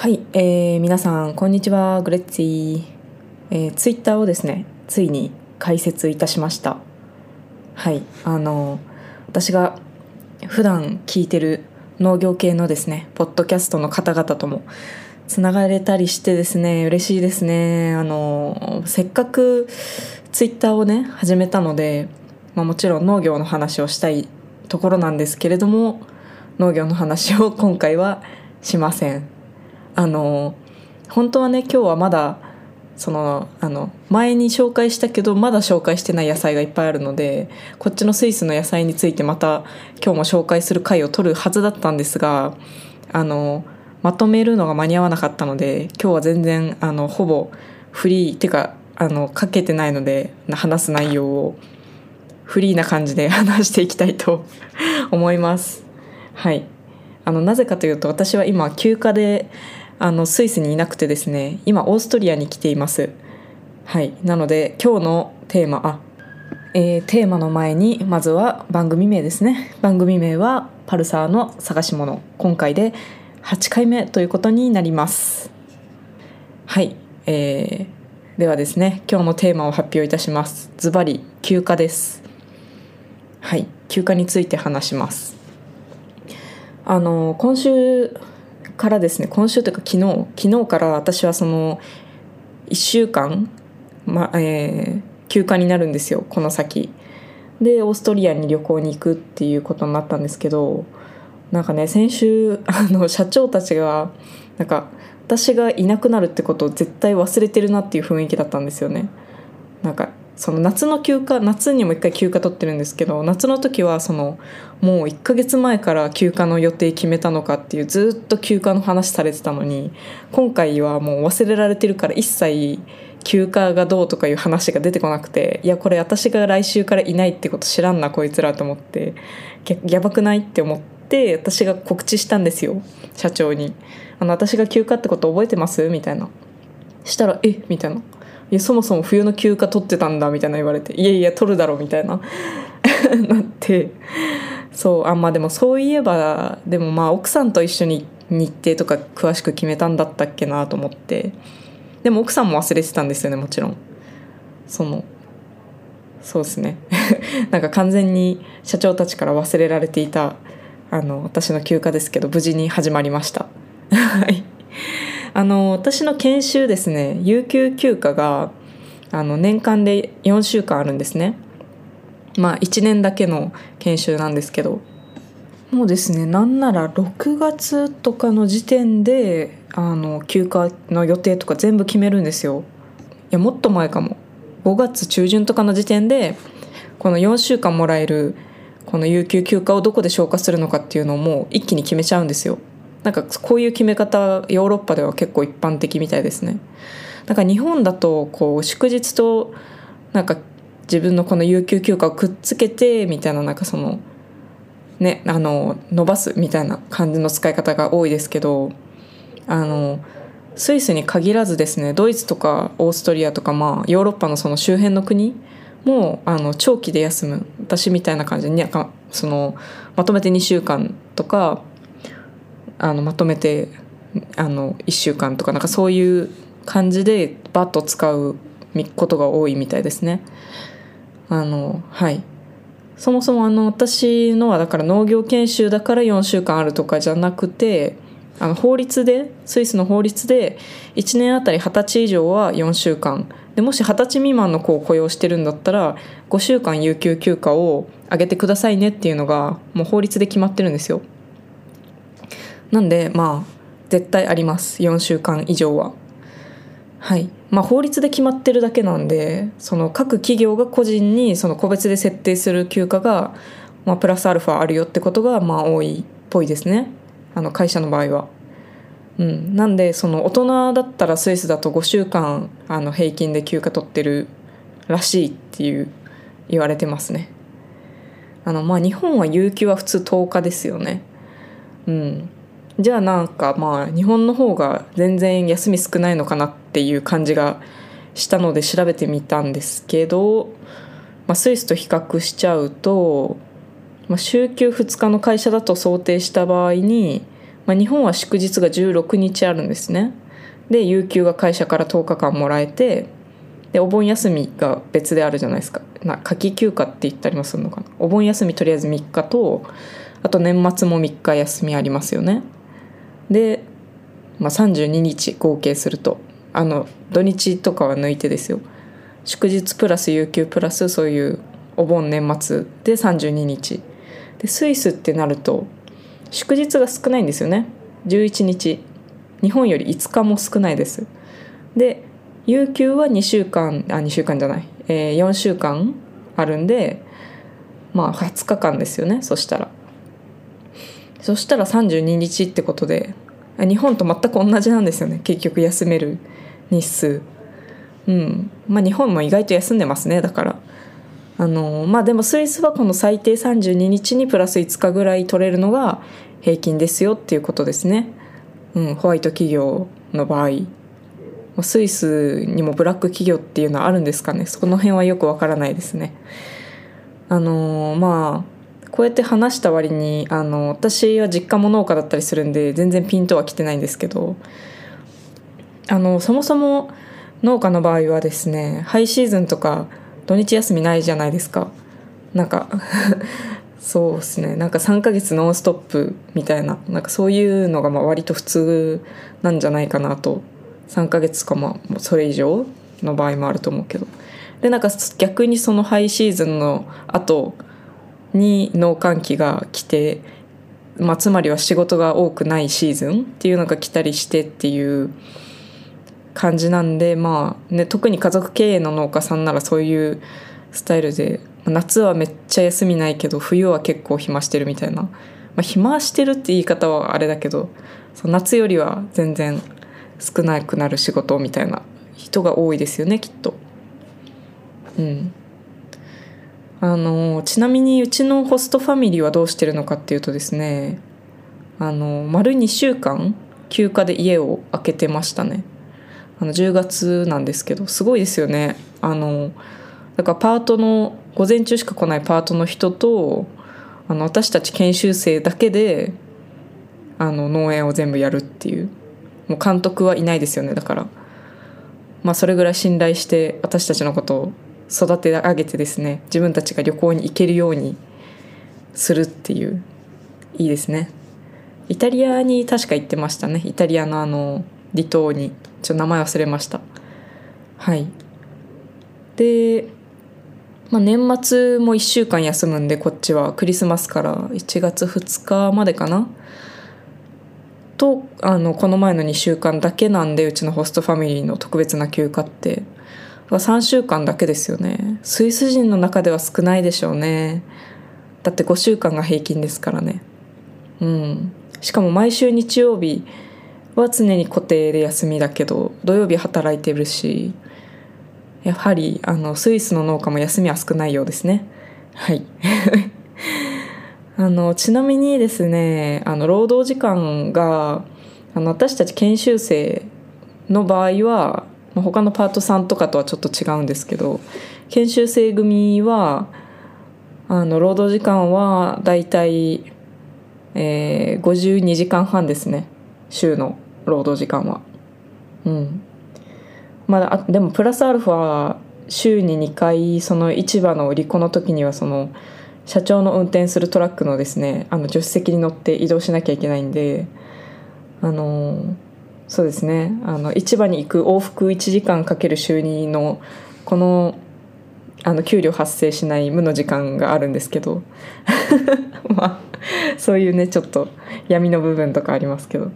はい、えー、皆さんこんにちはグレッツィ、えー、ツイッターをですねついに開設いたしました。はいあの私が普段聞いてる農業系のですねポッドキャストの方々ともつながれたりしてですね嬉しいですね。あのせっかくツイッターをね始めたので、まあ、もちろん農業の話をしたいところなんですけれども農業の話を今回はしません。あの本当はね今日はまだそのあの前に紹介したけどまだ紹介してない野菜がいっぱいあるのでこっちのスイスの野菜についてまた今日も紹介する回を取るはずだったんですがあのまとめるのが間に合わなかったので今日は全然あのほぼフリーっていうかあのかけてないので話す内容をフリーな感じで 話していきたいと 思います。はいあのなぜかというと私は今休暇であのスイスにいなくてですね今オーストリアに来ています。はい。なので今日のテーマあ、えー、テーマの前にまずは番組名ですね。番組名は「パルサーの探し物」今回で8回目ということになります。はい、えー、ではですね今日のテーマを発表いたします。ズバリ休暇です。はい。休暇について話します。あの今週からですね今週というか昨日昨日から私はその1週間、まえー、休暇になるんですよこの先。でオーストリアに旅行に行くっていうことになったんですけどなんかね先週 あの社長たちがなんか私がいなくなるってことを絶対忘れてるなっていう雰囲気だったんですよね。なんかその夏の休暇夏にも一回休暇取ってるんですけど夏の時はそのもう1ヶ月前から休暇の予定決めたのかっていうずっと休暇の話されてたのに今回はもう忘れられてるから一切休暇がどうとかいう話が出てこなくていやこれ私が来週からいないってこと知らんなこいつらと思ってやばくないって思って私が告知したんですよ社長に。あの私が休暇ってこと覚えてます？みたいな。したら「え？みたいな。いやそもそも冬の休暇取ってたんだみたいな言われていやいや取るだろみたいな。なってそうあんまあでもそういえばでもまあ奥さんと一緒に日程とか詳しく決めたんだったっけなと思って。でも奥さんも忘れてたんですよねもちろん。そのそうですね。なんか完全に社長たちから忘れられていたあの私の休暇ですけど無事に始まりました。はい。あの私の研修ですね有給休暇があの年間で4週間あるんですね。まあ1年だけの研修なんですけど。もうですねなんなら6月とかの時点であの休暇の予定とか全部決めるんですよ。いやもっと前かも。5月中旬とかの時点でこの4週間もらえるこの有給休暇をどこで消化するのかっていうのをもう一気に決めちゃうんですよ。なんかこういう決め方ヨーロッパでは結構一般的みたいですね。なんか日本だとこう祝日となんか自分のこの有給休暇をくっつけてみたいななんかそのねあの伸ばすみたいな感じの使い方が多いですけどあのスイスに限らずですねドイツとかオーストリアとかまあヨーロッパのその周辺の国もあの長期で休む私みたいな感じでそのまとめて2週間とかあのまとめてあの1週間とかなんかそういう感じでバッと使うことが多いみたいですね。あのはいそもそもあの私のはだから農業研修だから4週間あるとかじゃなくてあの法律でスイスの法律で1年あたり20歳以上は4週間でもし20歳未満の子を雇用してるんだったら5週間有給休暇を上げてくださいねっていうのがもう法律で決まってるんですよ。なんでまあ絶対あります4週間以上は。はいまあ、法律で決まってるだけなんでその各企業が個人にその個別で設定する休暇が、まあ、プラスアルファあるよってことがまあ多いっぽいですねあの会社の場合は。うん、なんでその大人だったらスイスだと5週間あの平均で休暇取ってるらしいっていう言われてますね。あのまあ日本は有給は普通10日ですよね。うん、じゃあなんかまあ日本の方が全然休み少ないのかなっていう感じがしたので調べてみたんですけど、まあ、スイスと比較しちゃうと、まあ、週休2日の会社だと想定した場合に、まあ、日本は祝日が16日あるんですね。で有給が会社から10日間もらえてでお盆休みが別であるじゃないですか。夏季休暇って言ったりもするのかな。お盆休みとりあえず3日とあと年末も3日休みありますよね。で、まあ、32日合計するとあの土日とかは抜いてですよ。祝日プラス有給プラスそういうお盆年末で32日。でスイスってなると祝日が少ないんですよね。11日。日本より5日も少ないです。で有給は2週間あ2週間じゃない、えー、4週間あるんでまあ20日間ですよねそしたら。そしたら32日ってことで日本と全く同じなんですよね。結局休める日数。うん。まあ日本も意外と休んでますね。だから。あのまあでもスイスはこの最低32日にプラス5日ぐらい取れるのが平均ですよっていうことですね、うん、ホワイト企業の場合。スイスにもブラック企業っていうのはあるんですかね。その辺はよくわからないですね。あのまあこうやって話した割にあの私は実家も農家だったりするんで全然ピンとは来てないんですけどあのそもそも農家の場合はですねハイシーズンとか土日休みないじゃないですか。なんか そうですね。なんか3ヶ月ノンストップみたいななんかそういうのがまあ割と普通なんじゃないかなと。3ヶ月かもそれ以上の場合もあると思うけど。でなんか逆にそのハイシーズンの後に農閑期が来て、まあ、つまりは仕事が多くないシーズンっていうのが来たりしてっていう感じなんでまあね特に家族経営の農家さんならそういうスタイルで夏はめっちゃ休みないけど冬は結構暇してるみたいな、まあ、暇してるって言い方はあれだけど夏よりは全然少なくなる仕事みたいな人が多いですよねきっと。うん、あのちなみにうちのホストファミリーはどうしてるのかっていうとですねあの丸2週間休暇で家を空けてましたね。あの10月なんですけどすごいですよね。あのだからパートの午前中しか来ないパートの人とあの私たち研修生だけであの農園を全部やるっていう。もう監督はいないですよねだから。まあそれぐらい信頼して私たちのことを育て上げてですね自分たちが旅行に行けるようにするっていういいですね。イタリアに確か行ってましたね。イタリアのあの離島にちょっと名前忘れました。はい。で、まあ、年末も1週間休むんでこっちは。クリスマスから1月2日までかな。とあのこの前の2週間だけなんでうちのホストファミリーの特別な休暇って。3週間だけですよね。スイス人の中では少ないでしょうね。だって5週間が平均ですからね。うん。しかも毎週日曜日は常に固定で休みだけど土曜日働いてるしやはりあのスイスの農家も休みは少ないようですね。はい。あのちなみにですねあの労働時間があの私たち研修生の場合は他のパートさんとかとはちょっと違うんですけど研修生組はあの労働時間はだいたい、え、52時間半ですね週の労働時間は。うん。まだでもプラスアルファ週に2回その市場の売り子の時にはその社長の運転するトラックのですねあの助手席に乗って移動しなきゃいけないんであのそうですね。あの市場に行く往復1時間かける週2のこのあの給料発生しない無の時間があるんですけど。まあそういうねちょっと闇の部分とかありますけど。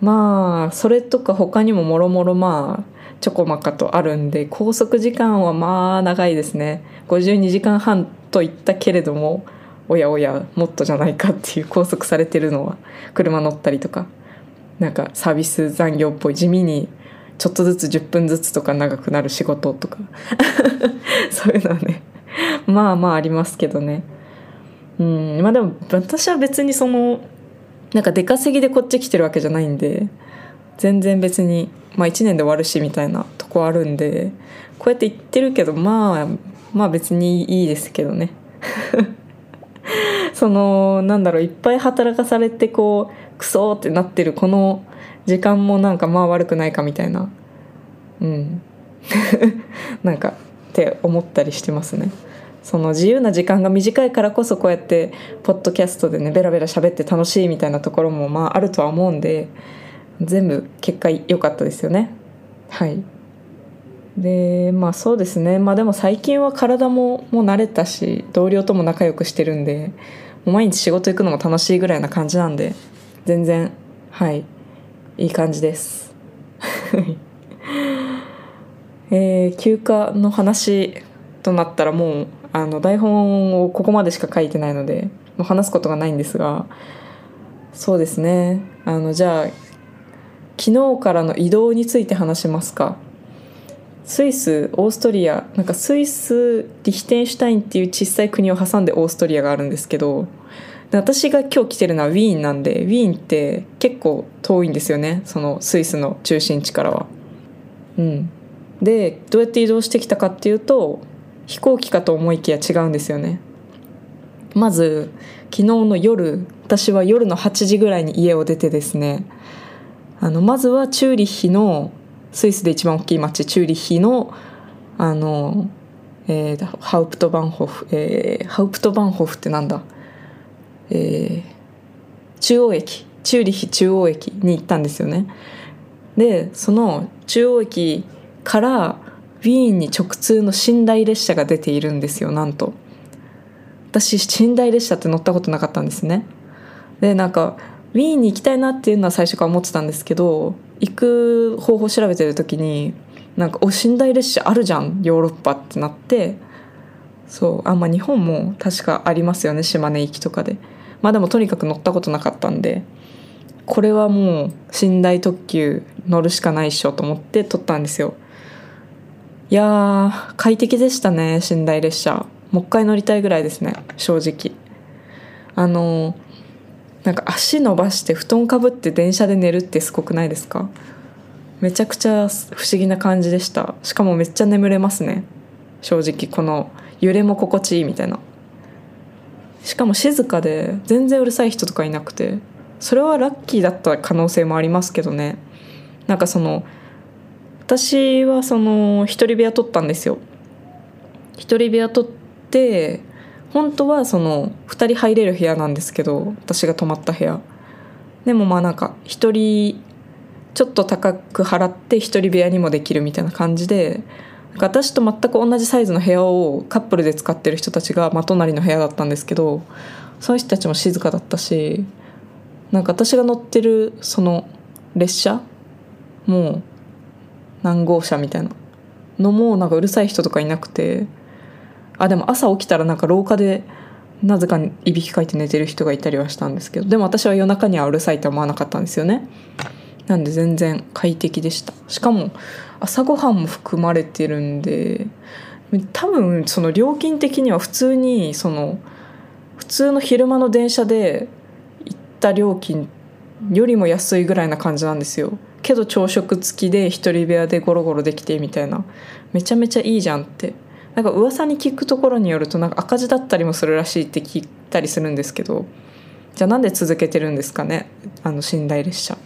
まあそれとか他にももろもろまあちょこまかとあるんで拘束時間はまあ長いですね。52時間半と言ったけれどもおやおやもっとじゃないかっていう拘束されてるのは車乗ったりとか。なんかサービス残業っぽい地味にちょっとずつ10分ずつとか長くなる仕事とか。そういうのはね。まあまあありますけどね。うん。まあでも私は別にそのなんか出稼ぎでこっち来てるわけじゃないんで全然別に、まあ、1年で終わるしみたいなとこあるんでこうやって言ってるけどまあまあ別にいいですけどね。そのなんだろういっぱい働かされてこうクソってなってるこの時間もなんかまあ悪くないかみたいな。うん。なんかって思ったりしてますね。その自由な時間が短いからこそこうやってポッドキャストでねベラベラ喋って楽しいみたいなところもまああるとは思うんで全部結果良かったですよね。はい。でまあそうですね。まあでも最近は体ももう慣れたし同僚とも仲良くしてるんで毎日仕事行くのも楽しいぐらいな感じなんで全然はいいい感じです。えー、休暇の話となったらもうあの台本をここまでしか書いてないのでもう話すことがないんですがそうですね。あのじゃあ昨日からの移動について話しますか。スイスオーストリアなんかスイスリヒテンシュタインっていう小さい国を挟んでオーストリアがあるんですけど私が今日来てるのはウィーンなんでウィーンって結構遠いんですよねそのスイスの中心地からは。うん、でどうやって移動してきたかっていうと飛行機かと思いきや違うんですよね。まず昨日の夜私は夜の8時ぐらいに家を出てですねあのまずはチューリッヒのスイスで一番大きい町チューリッヒのあの、えー、ハウプトバンホフ、えー、ハウプトバンホフってなんだ、えー、中央駅チューリッヒ中央駅に行ったんですよね。でその中央駅からウィーンに直通の寝台列車が出ているんですよなんと。私寝台列車って乗ったことなかったんですね。でなんかウィーンに行きたいなっていうのは最初から思ってたんですけど行く方法調べてる時になんか「お寝台列車あるじゃんヨーロッパ」ってなってそうあんまあ日本も確かありますよね島根行きとかで。まあでもとにかく乗ったことなかったんでこれはもう寝台特急乗るしかないっしょと思って撮ったんですよ。いや快適でしたね寝台列車。もう一回乗りたいぐらいですね正直。あのなんか足伸ばして布団かぶって電車で寝るってすごくないですか？めちゃくちゃ不思議な感じでした。しかもめっちゃ眠れますね。正直この揺れも心地いいみたいな。しかも静かで全然うるさい人とかいなくて。それはラッキーだった可能性もありますけどね。なんかその私はその一人部屋取ったんですよ。一人部屋取って本当はその2人入れる部屋なんですけど私が泊まった部屋。でもまあなんか1人ちょっと高く払って1人部屋にもできるみたいな感じで私と全く同じサイズの部屋をカップルで使ってる人たちが、ま、隣の部屋だったんですけどその人たちも静かだったしなんか私が乗ってるその列車もう何号車みたいなのもなんかうるさい人とかいなくてあでも朝起きたらなんか廊下でなぜかいびきかいて寝てる人がいたりはしたんですけどでも私は夜中にはうるさいと思わなかったんですよね。なんで全然快適でした。しかも朝ごはんも含まれてるんで多分その料金的には普通にその普通の昼間の電車で行った料金よりも安いぐらいな感じなんですよ。けど朝食付きで一人部屋でゴロゴロできてみたいな。めちゃめちゃいいじゃんって。なんか噂に聞くところによるとなんか赤字だったりもするらしいって聞いたりするんですけどじゃあなんで続けてるんですかね？あの寝台列車。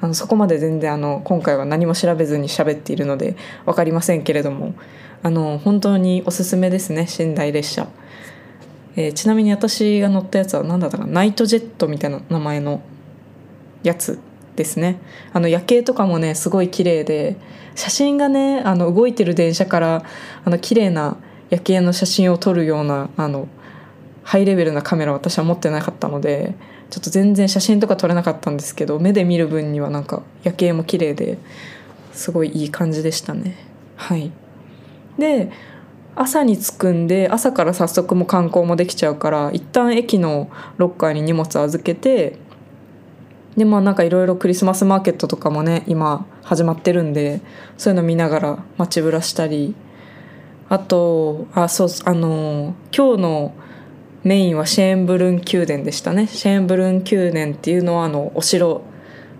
あのそこまで全然あの今回は何も調べずに喋っているので分かりませんけれども。あの本当におすすめですね寝台列車、えー、ちなみに私が乗ったやつは何だったかナイトジェットみたいな名前のやつ。ですね。あの夜景とかもねすごい綺麗で写真がねあの動いてる電車からあの綺麗な夜景の写真を撮るようなあのハイレベルなカメラ私は持ってなかったのでちょっと全然写真とか撮れなかったんですけど目で見る分にはなんか夜景も綺麗ですごいいい感じでしたね。はい。で朝に着くんで朝から早速も観光もできちゃうから一旦駅のロッカーに荷物預けてでまあなんかいろいろクリスマスマーケットとかもね今始まってるんでそういうの見ながら街ぶらしたりあとあそうあの今日のメインはシェーンブルン宮殿でしたね。シェーンブルン宮殿っていうのはあのお城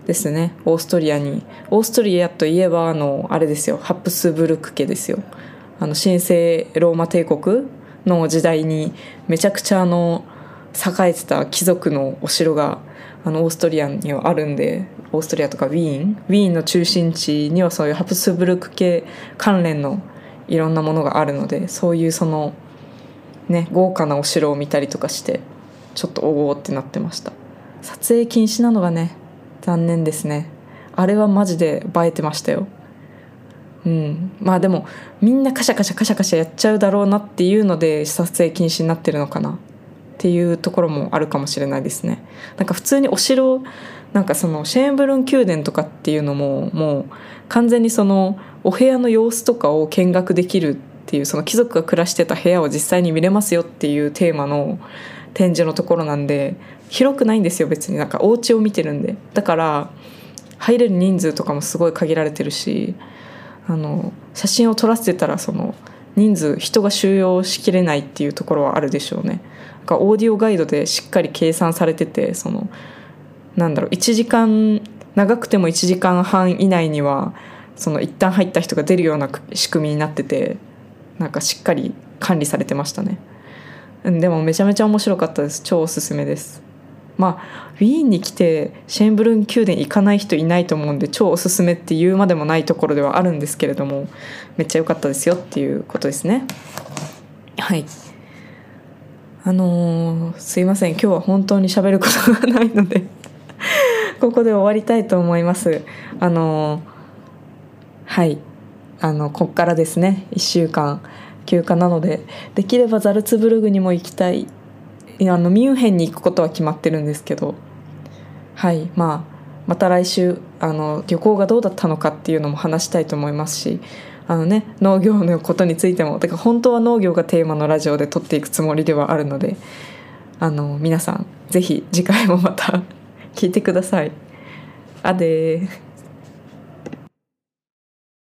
ですね。オーストリアに。オーストリアといえばあのあれですよ。ハプスブルク家ですよ。あの神聖ローマ帝国の時代にめちゃくちゃあの栄えてた貴族のお城があのオーストリアにはあるんでオーストリアとかウィーン？ウィーンの中心地にはそういうハプスブルク系関連のいろんなものがあるのでそういうそのね豪華なお城を見たりとかしてちょっとおおってなってました。撮影禁止なのがね残念ですね。あれはマジで映えてましたよ。うん。まあでもみんなカシャカシャカシャカシャやっちゃうだろうなっていうので撮影禁止になってるのかな。っていうところもあるかもしれないですね。なんか普通にお城なんかそのシェーンブルン宮殿とかっていうのももう完全にそのお部屋の様子とかを見学できるっていうその貴族が暮らしてた部屋を実際に見れますよっていうテーマの展示のところなんで広くないんですよ別に。なんかお家を見てるんで。だから入れる人数とかもすごい限られてるしあの写真を撮らせてたらその人数人が収容しきれないっていうところはあるでしょうね。なんかオーディオガイドでしっかり計算されててそのなんだろう1時間長くても1時間半以内にはその一旦入った人が出るような仕組みになっててなんかしっかり管理されてましたね。でもめちゃめちゃ面白かったです。超おすすめです。まあウィーンに来てシェーンブルン宮殿行かない人いないと思うんで超おすすめっていうまでもないところではあるんですけれどもめっちゃ良かったですよっていうことですね。はい。あのー、すいません。今日は本当に喋ることがないので。ここで終わりたいと思います。あのー、はい。あのこっからですね。1週間。休暇なので。できればザルツブルグにも行きたい。あのミュンヘンに行くことは決まってるんですけど。はい。まあまた来週あの旅行がどうだったのかっていうのも話したいと思いますし。あのね農業のことについてもだから本当は農業がテーマのラジオで撮っていくつもりではあるのであの皆さん是非次回もまた 聞いてください。あで